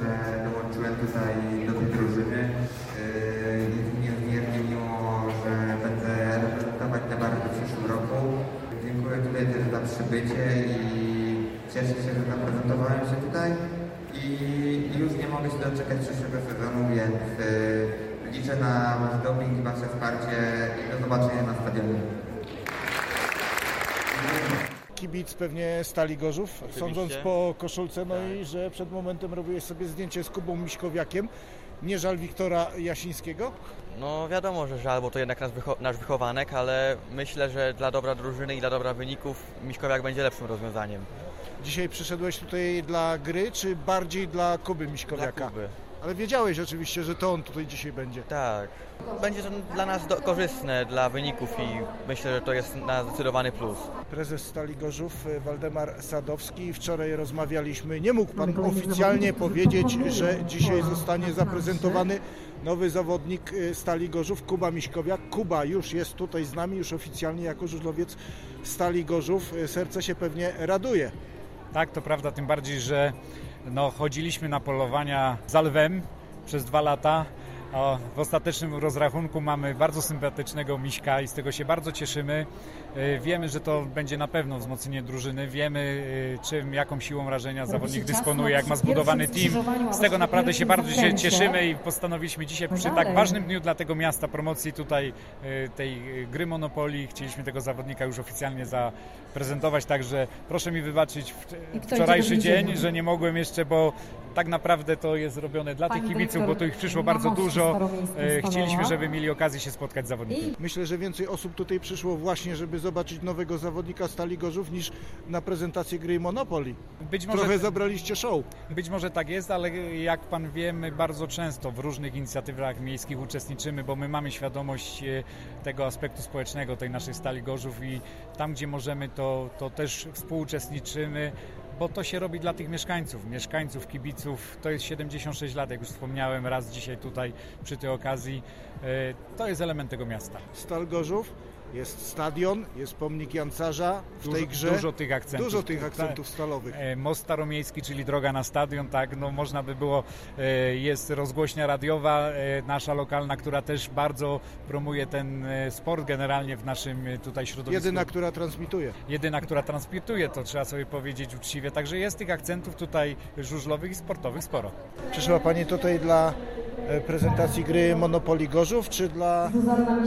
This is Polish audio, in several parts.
że dołączyłem tutaj do tej drużyny. Yy, Jest mi niezmiernie miło, że będę reprezentować Tebar w przyszłym roku. Dziękuję Tobie też za przybycie i cieszę się, że zaprezentowałem się tutaj. I już nie mogę się doczekać przyszłego sezonu, więc yy, liczę na Wasz doping i Wasze wsparcie i do zobaczenia na stadionie. Kibic pewnie Stali Gorzów, Oczywiście. sądząc po koszulce, no i że przed momentem robiłeś sobie zdjęcie z Kubą Miśkowiakiem. Nie żal Wiktora Jasińskiego? No wiadomo, że żal, bo to jednak nasz, wycho- nasz wychowanek, ale myślę, że dla dobra drużyny i dla dobra wyników Miśkowiak będzie lepszym rozwiązaniem. Dzisiaj przyszedłeś tutaj dla gry, czy bardziej dla Kuby Dla Miśkowiaka? Kuby. Ale wiedziałeś oczywiście, że to on tutaj dzisiaj będzie. Tak. Będzie to dla nas do, korzystne, dla wyników i myślę, że to jest na zdecydowany plus. Prezes Stali Gorzów e, Waldemar Sadowski. Wczoraj rozmawialiśmy. Nie mógł Pan oficjalnie powiedzieć, że dzisiaj zostanie zaprezentowany nowy zawodnik e, Stali Gorzów, Kuba Miśkowiak. Kuba już jest tutaj z nami, już oficjalnie jako żużlowiec Stali Gorzów. E, Serce się pewnie raduje. Tak, to prawda, tym bardziej, że no, chodziliśmy na polowania za lwem przez dwa lata. O, w ostatecznym rozrachunku mamy bardzo sympatycznego miśka i z tego się bardzo cieszymy. E, Wiemy, że to będzie na pewno wzmocnienie drużyny. Wiemy, e, czym, jaką siłą rażenia zawodnik dysponuje, jak ma zbudowany team. Z tego naprawdę się bardzo się cieszymy i postanowiliśmy dzisiaj przy tak ważnym dniu dla tego miasta promocji tutaj e, tej gry Monopolii chcieliśmy tego zawodnika już oficjalnie zaprezentować, także proszę mi wybaczyć wczorajszy dzień, że nie mogłem jeszcze, bo tak naprawdę to jest robione dla Pani tych kibiców, bo tu ich przyszło bardzo dużo. E. Chcieliśmy, żeby mieli okazję się spotkać z zawodnikiem. Myślę, że więcej osób tutaj przyszło właśnie, żeby zobaczyć nowego zawodnika Stali Gorzów niż na prezentację gry Monopoly. Być może Trochę zabraliście show. Być może tak jest, ale jak pan wie, my bardzo często w różnych inicjatywach miejskich uczestniczymy, bo my mamy świadomość e, tego aspektu społecznego tej naszej Stali Gorzów i tam, gdzie możemy, to, to też współuczestniczymy, bo to się robi dla tych mieszkańców, mieszkańców, kibiców. To jest 76 lat, jak już wspomniałem raz dzisiaj tutaj przy tej okazji. E, To jest element tego miasta. Stal Gorzów, jest stadion, jest pomnik Jancarza w Dużo, tej grze. dużo tych akcentów. Dużo tych Tak. akcentów stalowych. E, Most Staromiejski, czyli droga na stadion, tak, no można by było, e, jest rozgłośnia radiowa e, nasza lokalna, która też bardzo promuje ten sport generalnie w naszym tutaj środowisku. Jedyna, która transmituje. Jedyna, która transmituje, to trzeba sobie powiedzieć uczciwie, także jest tych akcentów tutaj żużlowych i sportowych sporo. Przyszła Pani tutaj dla prezentacji gry Monopoly Gorzów, czy dla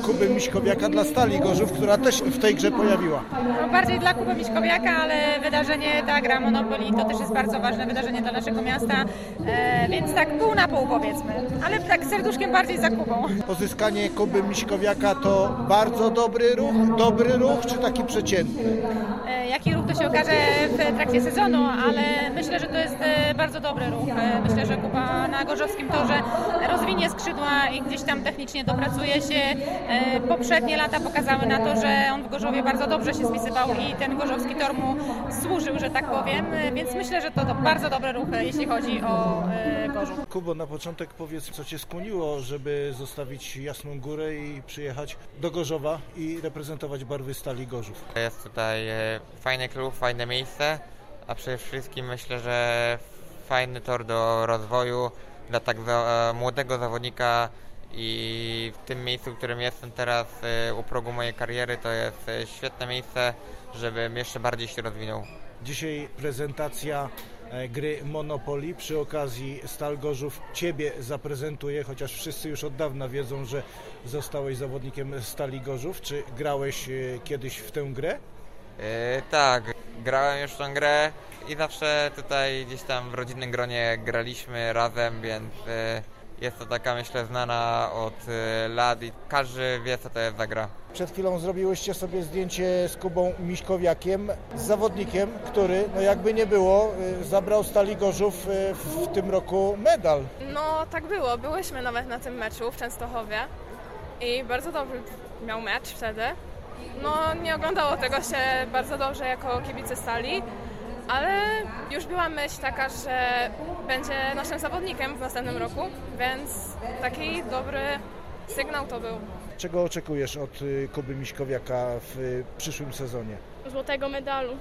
Kuby Miśkowiaka, dla Stali Gorzów, która też w tej grze pojawiła? No, bardziej dla Kuby Miśkowiaka, ale wydarzenie, ta gra Monopoly to też jest bardzo ważne wydarzenie dla naszego miasta, e, więc tak pół na pół powiedzmy, ale tak serduszkiem bardziej za Kubą. Pozyskanie Kuby Miśkowiaka to bardzo dobry ruch, dobry ruch, czy taki przeciętny? E, jaki ruch to się okaże w trakcie sezonu, ale myślę, że to jest e, bardzo dobry ruch. E, myślę, że Kuba na gorzowskim torze rozwinie skrzydła i gdzieś tam technicznie dopracuje się. E, poprzednie lata pokazały na to, że on w Gorzowie bardzo dobrze się spisywał i ten gorzowski tor mu służył, że tak powiem, więc myślę, że to, bardzo dobry ruch, jeśli chodzi o Kubo, na początek powiedz, co Cię skłoniło, żeby zostawić Jasną Górę i przyjechać do Gorzowa i reprezentować barwy Stali Gorzów. Jest tutaj e, fajny klub, fajne miejsce, a przede wszystkim myślę, że fajny tor do rozwoju dla tak za, e, młodego zawodnika i w tym miejscu, w którym jestem teraz e, u progu mojej kariery, to jest świetne miejsce, żebym jeszcze bardziej się rozwinął. Dzisiaj prezentacja gry Monopoly. Przy okazji Stal Gorzów Ciebie zaprezentuje, chociaż wszyscy już od dawna wiedzą, że zostałeś zawodnikiem Stali Gorzów. Czy grałeś e, kiedyś w tę grę? E, tak, grałem już w tą grę i zawsze tutaj gdzieś tam w rodzinnym gronie graliśmy razem, więc e, jest to taka myślę znana od e, lat i każdy wie co to jest za gra. Przed chwilą zrobiłyście sobie zdjęcie z Kubą Miśkowiakiem, z zawodnikiem, który, no jakby nie było, e, zabrał Stali Gorzów e, w tym roku medal. No tak było, byłyśmy nawet na tym meczu w Częstochowie i bardzo dobry miał mecz wtedy. No nie oglądało tego się bardzo dobrze jako kibice stali, ale już była myśl taka, że będzie naszym zawodnikiem w następnym roku, więc taki dobry sygnał to był. Czego oczekujesz od e, Kuby Miśkowiaka w e, przyszłym sezonie? złotego medalu.